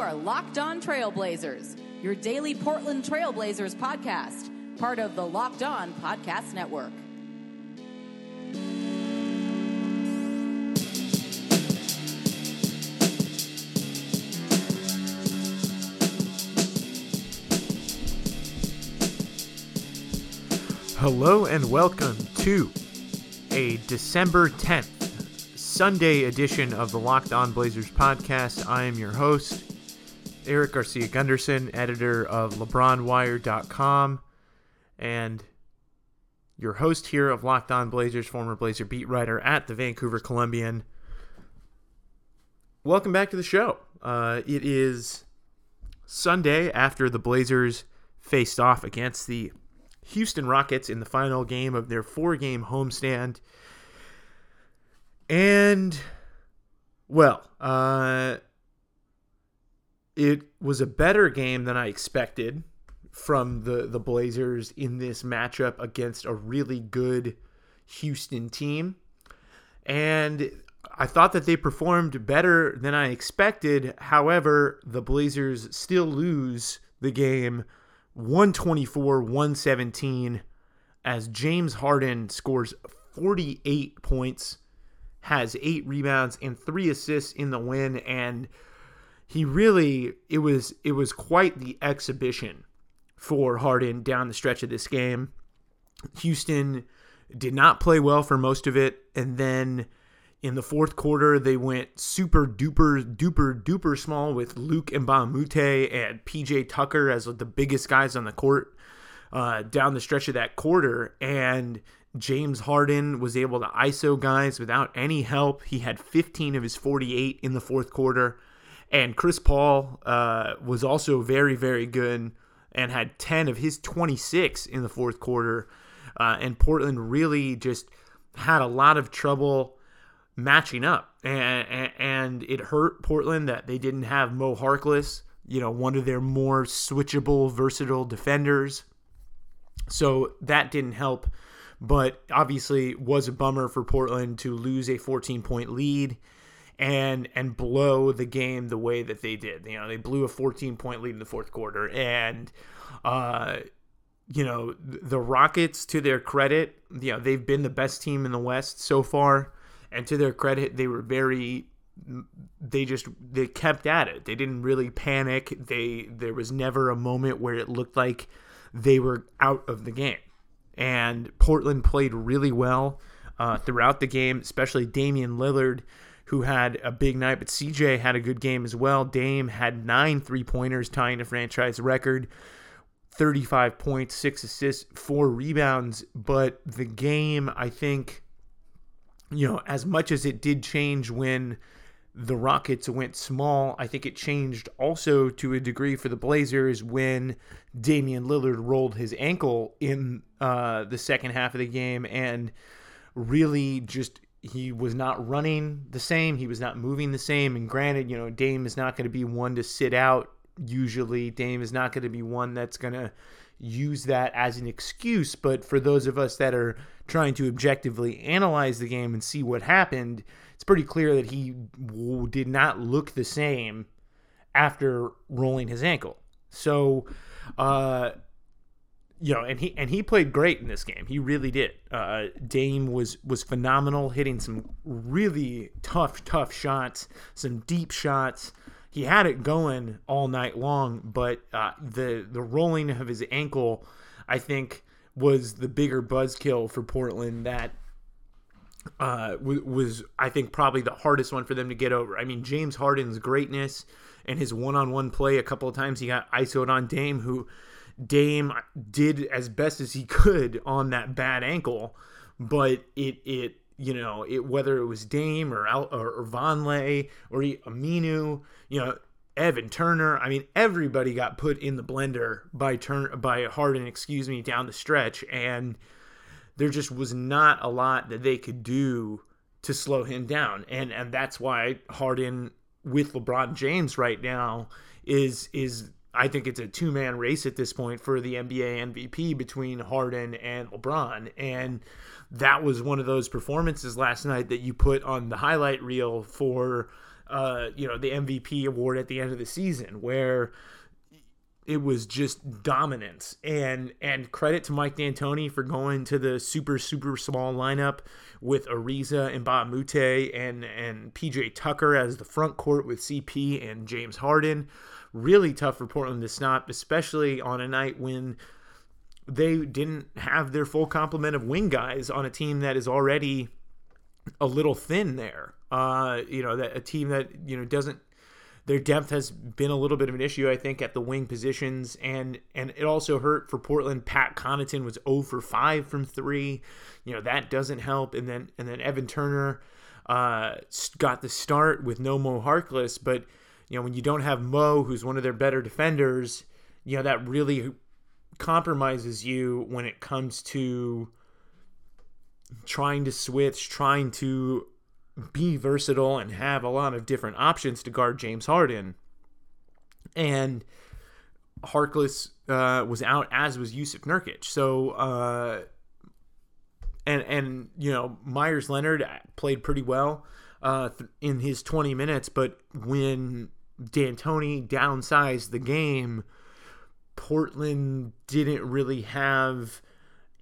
are Locked On Trailblazers, your daily Portland Trailblazers podcast, part of the Locked On Podcast Network. Hello and welcome to a December 10th Sunday edition of the Locked On Blazers podcast. I am your host, Eric Garcia Gunderson, editor of LeBronWire.com, and your host here of Locked On Blazers, former Blazer beat writer at the Vancouver Columbian. Welcome back to the show. Uh, it is Sunday after the Blazers faced off against the Houston Rockets in the final game of their four game homestand. And, well, uh, it was a better game than I expected from the, the Blazers in this matchup against a really good Houston team. And I thought that they performed better than I expected. However, the Blazers still lose the game 124 117 as James Harden scores 48 points, has eight rebounds and three assists in the win, and he really it was it was quite the exhibition for Harden down the stretch of this game. Houston did not play well for most of it, and then in the fourth quarter, they went super duper duper duper small with Luke Moute and PJ Tucker as the biggest guys on the court uh, down the stretch of that quarter. And James Harden was able to ISO guys without any help. He had 15 of his 48 in the fourth quarter. And Chris Paul uh, was also very, very good and had 10 of his 26 in the fourth quarter. Uh, and Portland really just had a lot of trouble matching up, and, and it hurt Portland that they didn't have Mo Harkless, you know, one of their more switchable, versatile defenders. So that didn't help, but obviously was a bummer for Portland to lose a 14 point lead and and blow the game the way that they did. You know, they blew a 14 point lead in the fourth quarter, and uh, you know the Rockets, to their credit, you know they've been the best team in the West so far. And to their credit, they were very they just they kept at it. They didn't really panic. They there was never a moment where it looked like they were out of the game. And Portland played really well uh, throughout the game, especially Damian Lillard, who had a big night. But CJ had a good game as well. Dame had nine three pointers, tying a franchise record. 35 points, six assists, four rebounds. But the game, I think, you know, as much as it did change when the Rockets went small, I think it changed also to a degree for the Blazers when Damian Lillard rolled his ankle in uh, the second half of the game and really just he was not running the same, he was not moving the same. And granted, you know, Dame is not going to be one to sit out usually. Dame is not going to be one that's going to use that as an excuse, but for those of us that are trying to objectively analyze the game and see what happened, it's pretty clear that he did not look the same after rolling his ankle. So, uh, you know, and he and he played great in this game. He really did. Uh, Dame was was phenomenal, hitting some really tough, tough shots, some deep shots he had it going all night long, but uh, the the rolling of his ankle, I think, was the bigger buzzkill for Portland. That uh, was I think probably the hardest one for them to get over. I mean, James Harden's greatness and his one-on-one play. A couple of times he got isoed on Dame, who Dame did as best as he could on that bad ankle, but it it you know, it, whether it was Dame or or, or Vonleh or Aminu, you know, Evan Turner. I mean, everybody got put in the blender by turn by Harden, excuse me, down the stretch, and there just was not a lot that they could do to slow him down, and and that's why Harden with LeBron James right now is is I think it's a two man race at this point for the NBA MVP between Harden and LeBron, and that was one of those performances last night that you put on the highlight reel for uh, you know, the MVP award at the end of the season, where it was just dominance and and credit to Mike D'Antoni for going to the super super small lineup with Ariza and Mbah a Moute and and PJ Tucker as the front court with CP and James Harden. Really tough for Portland to stop, especially on a night when they didn't have their full complement of wing guys on a team that is already a little thin there. Uh, you know, that a team that, you know, doesn't their depth has been a little bit of an issue, I think, at the wing positions, and and it also hurt for Portland. Pat Connaughton was 0 for 5 from three. You know that doesn't help, and then and then Evan Turner uh, got the start with no Mo Harkless, but you know when you don't have Mo, who's one of their better defenders, you know that really compromises you when it comes to trying to switch, trying to be versatile and have a lot of different options to guard James Harden. And Harkless uh, was out, as was Yusuf Nurkic. So, uh, and and you know Meyers Leonard played pretty well uh, in his 20 minutes, but when D'Antoni downsized the game, Portland didn't really have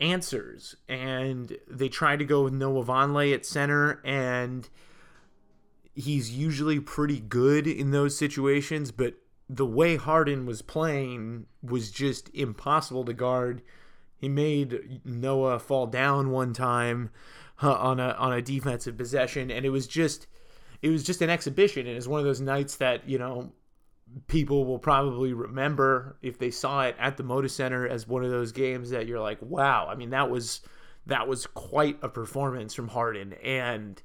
answers. And they tried to go with Noah Vonleh at center, and he's usually pretty good in those situations, but the way Harden was playing was just impossible to guard. He made Noah fall down one time uh, on a on a defensive possession, and it was just it was just an exhibition. And it's one of those nights that you know people will probably remember if they saw it at the Moda Center as one of those games that you're like, wow. I mean, that was that was quite a performance from Harden, and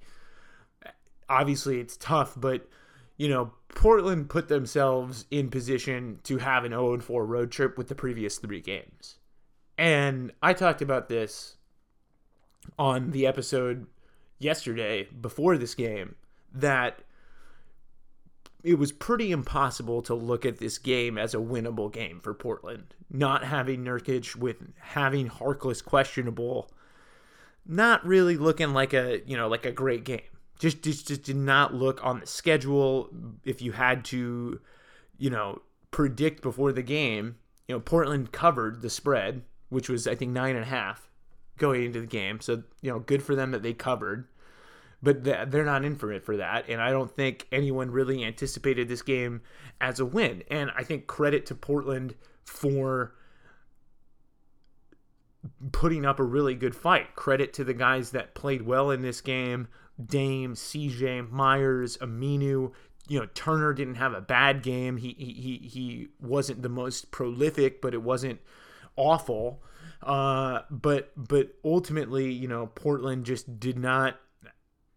obviously it's tough, but you know, Portland put themselves in position to have an 0 4 road trip with the previous three games. And I talked about this on the episode yesterday before this game that it was pretty impossible to look at this game as a winnable game for Portland. Not having Nurkic with having Harkless questionable, not really looking like a you know like a great game. Just just just did not look on the schedule. If you had to, you know, predict before the game, you know, Portland covered the spread, which was I think nine and a half going into the game. So you know, good for them that they covered but they're not in for it for that. And I don't think anyone really anticipated this game as a win. And I think credit to Portland for putting up a really good fight. Credit to the guys that played well in this game Dame, CJ, Meyers, Aminu. You know, Turner didn't have a bad game. He, he, he wasn't the most prolific, but it wasn't awful. Uh, but but ultimately, you know, Portland just did not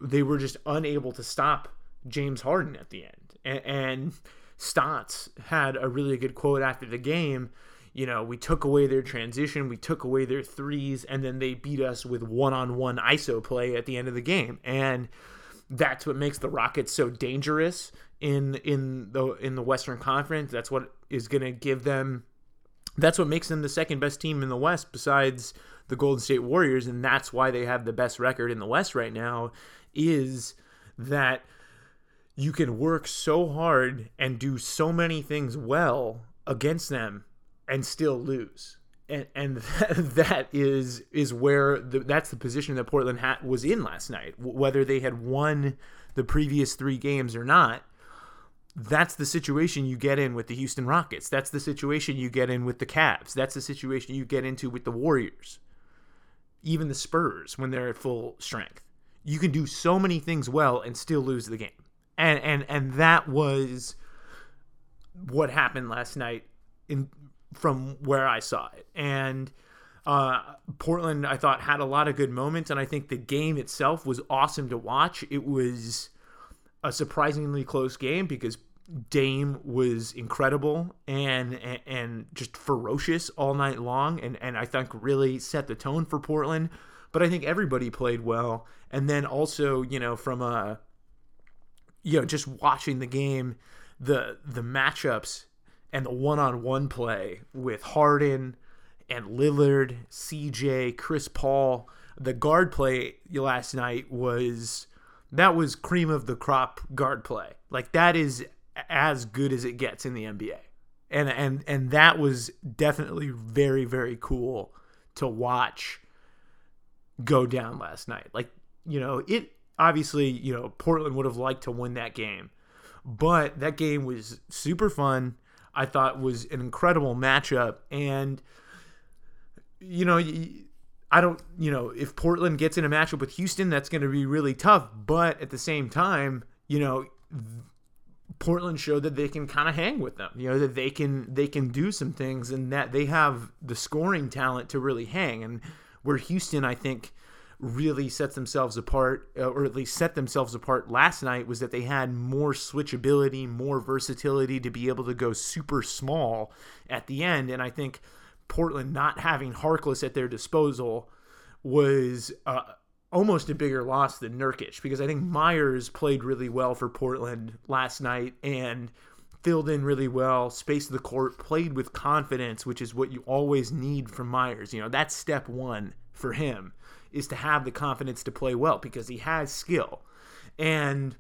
they were just unable to stop James Harden at the end. And, and Stotts had a really good quote after the game. You know, we took away their transition, we took away their threes, and then they beat us with one on one ISO play at the end of the game. And that's what makes the Rockets so dangerous in in the in the Western Conference. That's what is going to give them that's what makes them the second best team in the West besides the Golden State Warriors and that's why they have the best record in the West right now is that you can work so hard and do so many things well against them and still lose. And, and that is is where the, that's the position that Portland hat was in last night. Whether they had won the previous three games or not, that's the situation you get in with the Houston Rockets. That's the situation you get in with the Cavs. That's the situation you get into with the Warriors. Even the Spurs when they're at full strength you can do so many things well and still lose the game. And and and that was what happened last night in from where I saw it. And uh, Portland, I thought, had a lot of good moments, and I think the game itself was awesome to watch. It was a surprisingly close game because Dame was incredible and, and, and just ferocious all night long, and and I think really set the tone for Portland but I think everybody played well. And then also, you know, from a you know, just watching the game, the the matchups and the one-on-one play with Harden and Lillard, CJ, Chris Paul, the guard play last night was that was cream of the crop guard play. Like that is as good as it gets in the NBA. And and and that was definitely very very cool to watch go down last night. Like, you know, it obviously, you know, Portland would have liked to win that game. But that game was super fun. I thought was an incredible matchup and you know, I don't, you know, if Portland gets in a matchup with Houston, that's going to be really tough. But at the same time, you know, Portland showed that they can kind of hang with them. You know that they can they can do some things, and that they have the scoring talent to really hang. And where Houston, I think, really sets themselves apart, uh, or at least set themselves apart last night, was that they had more switchability, more versatility to be able to go super small at the end. And I think Portland not having Harkless at their disposal was uh, almost a bigger loss than Nurkic because I think Meyers played really well for Portland last night and filled in really well, spaced the court, played with confidence, which is what you always need from Meyers. You know, that's step one for him is to have the confidence to play well because he has skill. And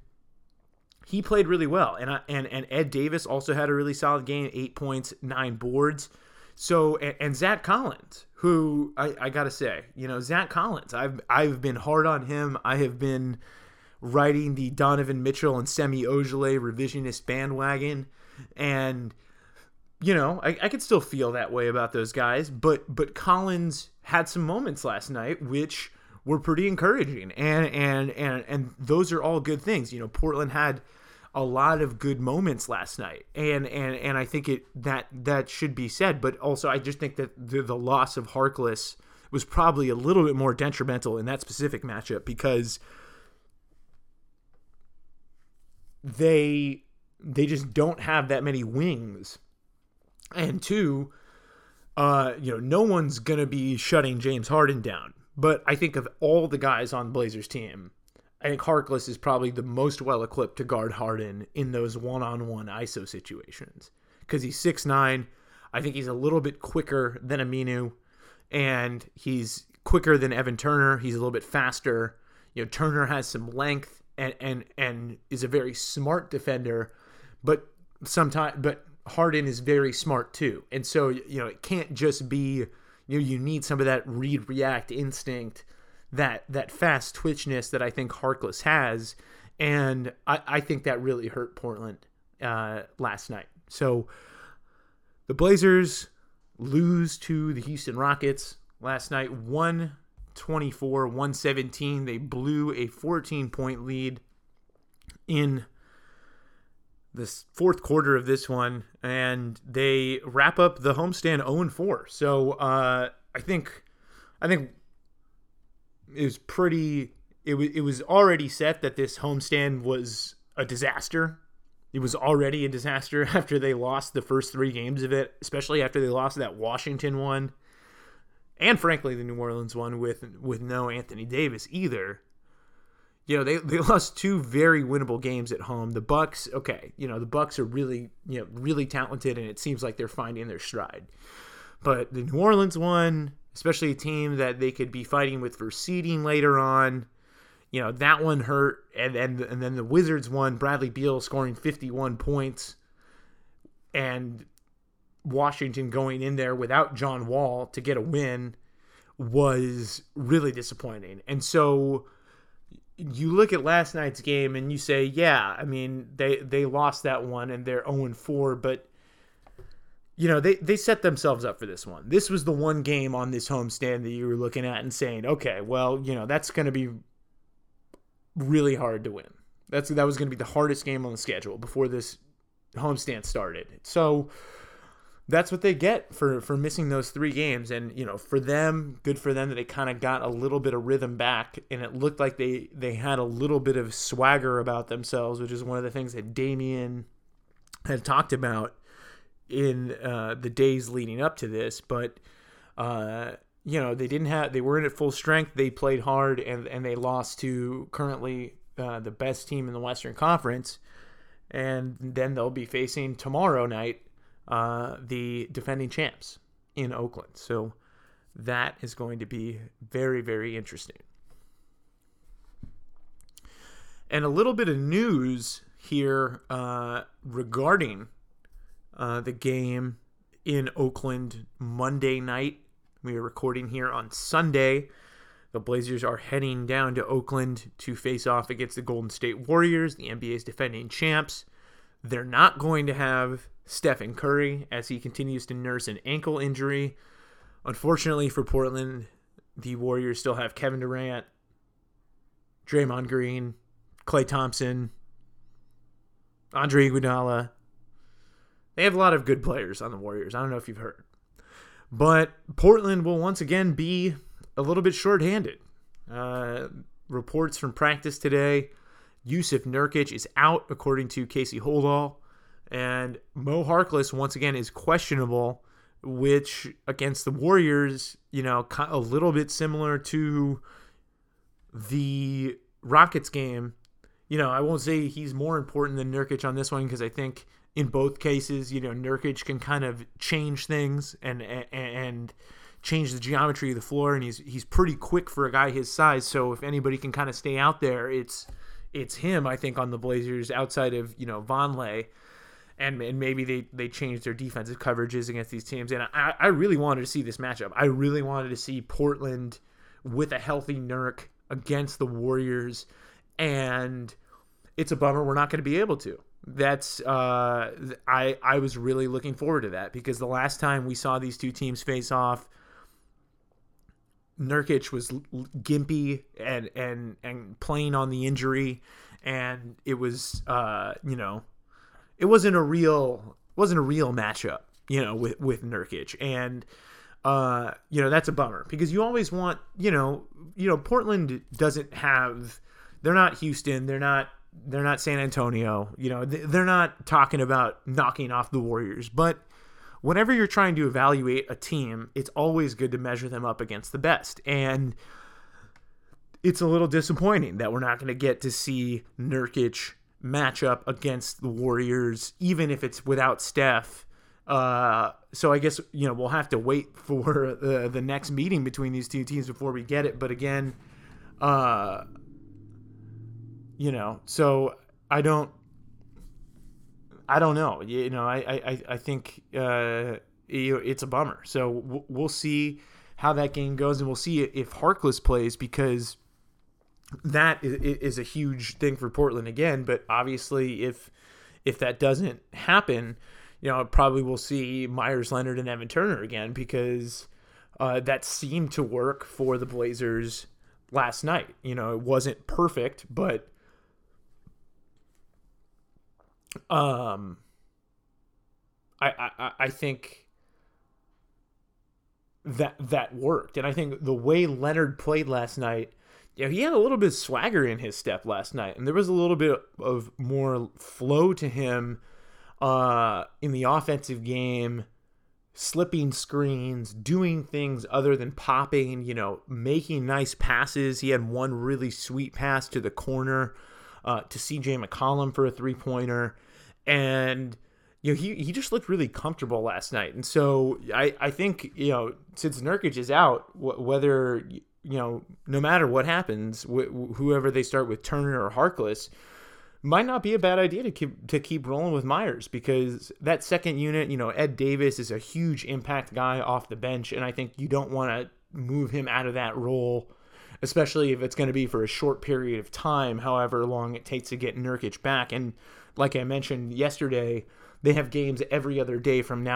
he played really well. And I, and and Ed Davis also had a really solid game, eight points, nine boards. So and, and Zach Collins, who I, I gotta say, you know, Zach Collins, I've I've been hard on him. I have been riding the Donovan Mitchell and Semi Ojeleye revisionist bandwagon, and you know, I, I could still feel that way about those guys, but but Collins had some moments last night which were pretty encouraging, and and and and those are all good things. You know, Portland had a lot of good moments last night, and and and I think it that that should be said. But also, I just think that the, the loss of Harkless was probably a little bit more detrimental in that specific matchup because they they just don't have that many wings, and two, uh, you know, no one's gonna be shutting James Harden down. But I think of all the guys on Blazers team, I think Harkless is probably the most well equipped to guard Harden in those one on one ISO situations because he's six nine. I think he's a little bit quicker than Aminu, and he's quicker than Evan Turner. He's a little bit faster. You know, Turner has some length and and and is a very smart defender, but sometimes but Harden is very smart too. And so you know, it can't just be you know you need some of that read react instinct that that fast twitchness that I think Harkless has, and I, I think that really hurt Portland uh, last night. So the Blazers lose to the Houston Rockets last night, 124 117. They blew a 14 point lead in the fourth quarter of this one, and they wrap up the homestand 0 4. So uh, I think I think it was pretty. It was it was already set that this homestand was a disaster. It was already a disaster after they lost the first three games of it, especially after they lost that Washington one, and frankly the New Orleans one with with no Anthony Davis either. You know they, they lost two very winnable games at home. The Bucks, okay, you know the Bucks are really you know really talented, and it seems like they're finding their stride. But the New Orleans one, especially a team that they could be fighting with for seeding later on. You know, that one hurt. And, and, and then the Wizards won, Bradley Beal scoring 51 points. And Washington going in there without John Wall to get a win was really disappointing. And so you look at last night's game and you say, yeah, I mean, they, they lost that one and they're 0 4, but you know, they, they set themselves up for this one. This was the one game on this homestand that you were looking at and saying, okay, well, you know, that's going to be really hard to win. That's that was going to be the hardest game on the schedule before this homestand started. So that's what they get for for missing those three games and you know for them good for them that they kind of got a little bit of rhythm back and it looked like they they had a little bit of swagger about themselves which is one of the things that Damian had talked about in uh, the days leading up to this, but uh, you know they didn't have they weren't at full strength. They played hard and and they lost to currently uh, the best team in the Western Conference, and then they'll be facing tomorrow night uh, the defending champs in Oakland. So that is going to be very very interesting. And a little bit of news here uh, regarding uh, the game in Oakland Monday night. We are recording here on Sunday. The Blazers are heading down to Oakland to face off against the Golden State Warriors, the NBA's defending champs. They're not going to have Stephen Curry as he continues to nurse an ankle injury. Unfortunately for Portland, the Warriors still have Kevin Durant, Draymond Green, Klay Thompson, Andre Iguodala. They have a lot of good players on the Warriors. I don't know if you've heard. But Portland will once again be a little bit shorthanded. Uh, reports from practice today Yusuf Nurkic is out, according to Casey Holdahl. And Mo Harkless, once again, is questionable, which against the Warriors, you know, a little bit similar to the Rockets game. You know, I won't say he's more important than Nurkic on this one because I think in both cases, you know, Nurkic can kind of change things and and change the geometry of the floor, and he's he's pretty quick for a guy his size. So if anybody can kind of stay out there, it's it's him. I think on the Blazers outside of you know Vonleh. And, and maybe they, they changed their defensive coverages against these teams. And I, I really wanted to see this matchup. I really wanted to see Portland with a healthy Nurk against the Warriors, and it's a bummer we're not going to be able to. That's uh, I I was really looking forward to that because the last time we saw these two teams face off, Nurkic was gimpy and and and playing on the injury, and it was uh, you know, it wasn't a real wasn't a real matchup you know with with Nurkic. And uh, you know that's a bummer because you always want you know you know Portland doesn't have they're not Houston. They're not they're not San Antonio you know they're not talking about knocking off the Warriors but whenever you're trying to evaluate a team it's always good to measure them up against the best and it's a little disappointing that we're not going to get to see Nurkic match up against the Warriors even if it's without Steph uh, so I guess you know we'll have to wait for the the next meeting between these two teams before we get it. But again, uh, you know, so I don't, I don't know. You know, I I I think uh, it's a bummer. So we'll see how that game goes, and we'll see if Harkless plays because that is a huge thing for Portland again. But obviously, if if that doesn't happen you know, probably we'll see Meyers Leonard and Evan Turner again because uh, that seemed to work for the Blazers last night. You know, it wasn't perfect, but um, I I, I think that that worked, and I think the way Leonard played last night. Yeah, he had a little bit of swagger in his step last night, and there was a little bit of more flow to him uh, in the offensive game, slipping screens, doing things other than popping, you know, making nice passes. He had one really sweet pass to the corner uh, to CJ McCollum for a three pointer. And, you know, he, he just looked really comfortable last night. And so I, I think, you know, since Nurkic is out, wh- whether, you know, no matter what happens, wh- whoever they start with, Turner or Harkless, might not be a bad idea to keep to keep rolling with Meyers because that second unit, you know, Ed Davis is a huge impact guy off the bench, and I think you don't want to move him out of that role, especially if it's going to be for a short period of time, however long it takes to get Nurkic back. And like I mentioned yesterday, they have games every other day from now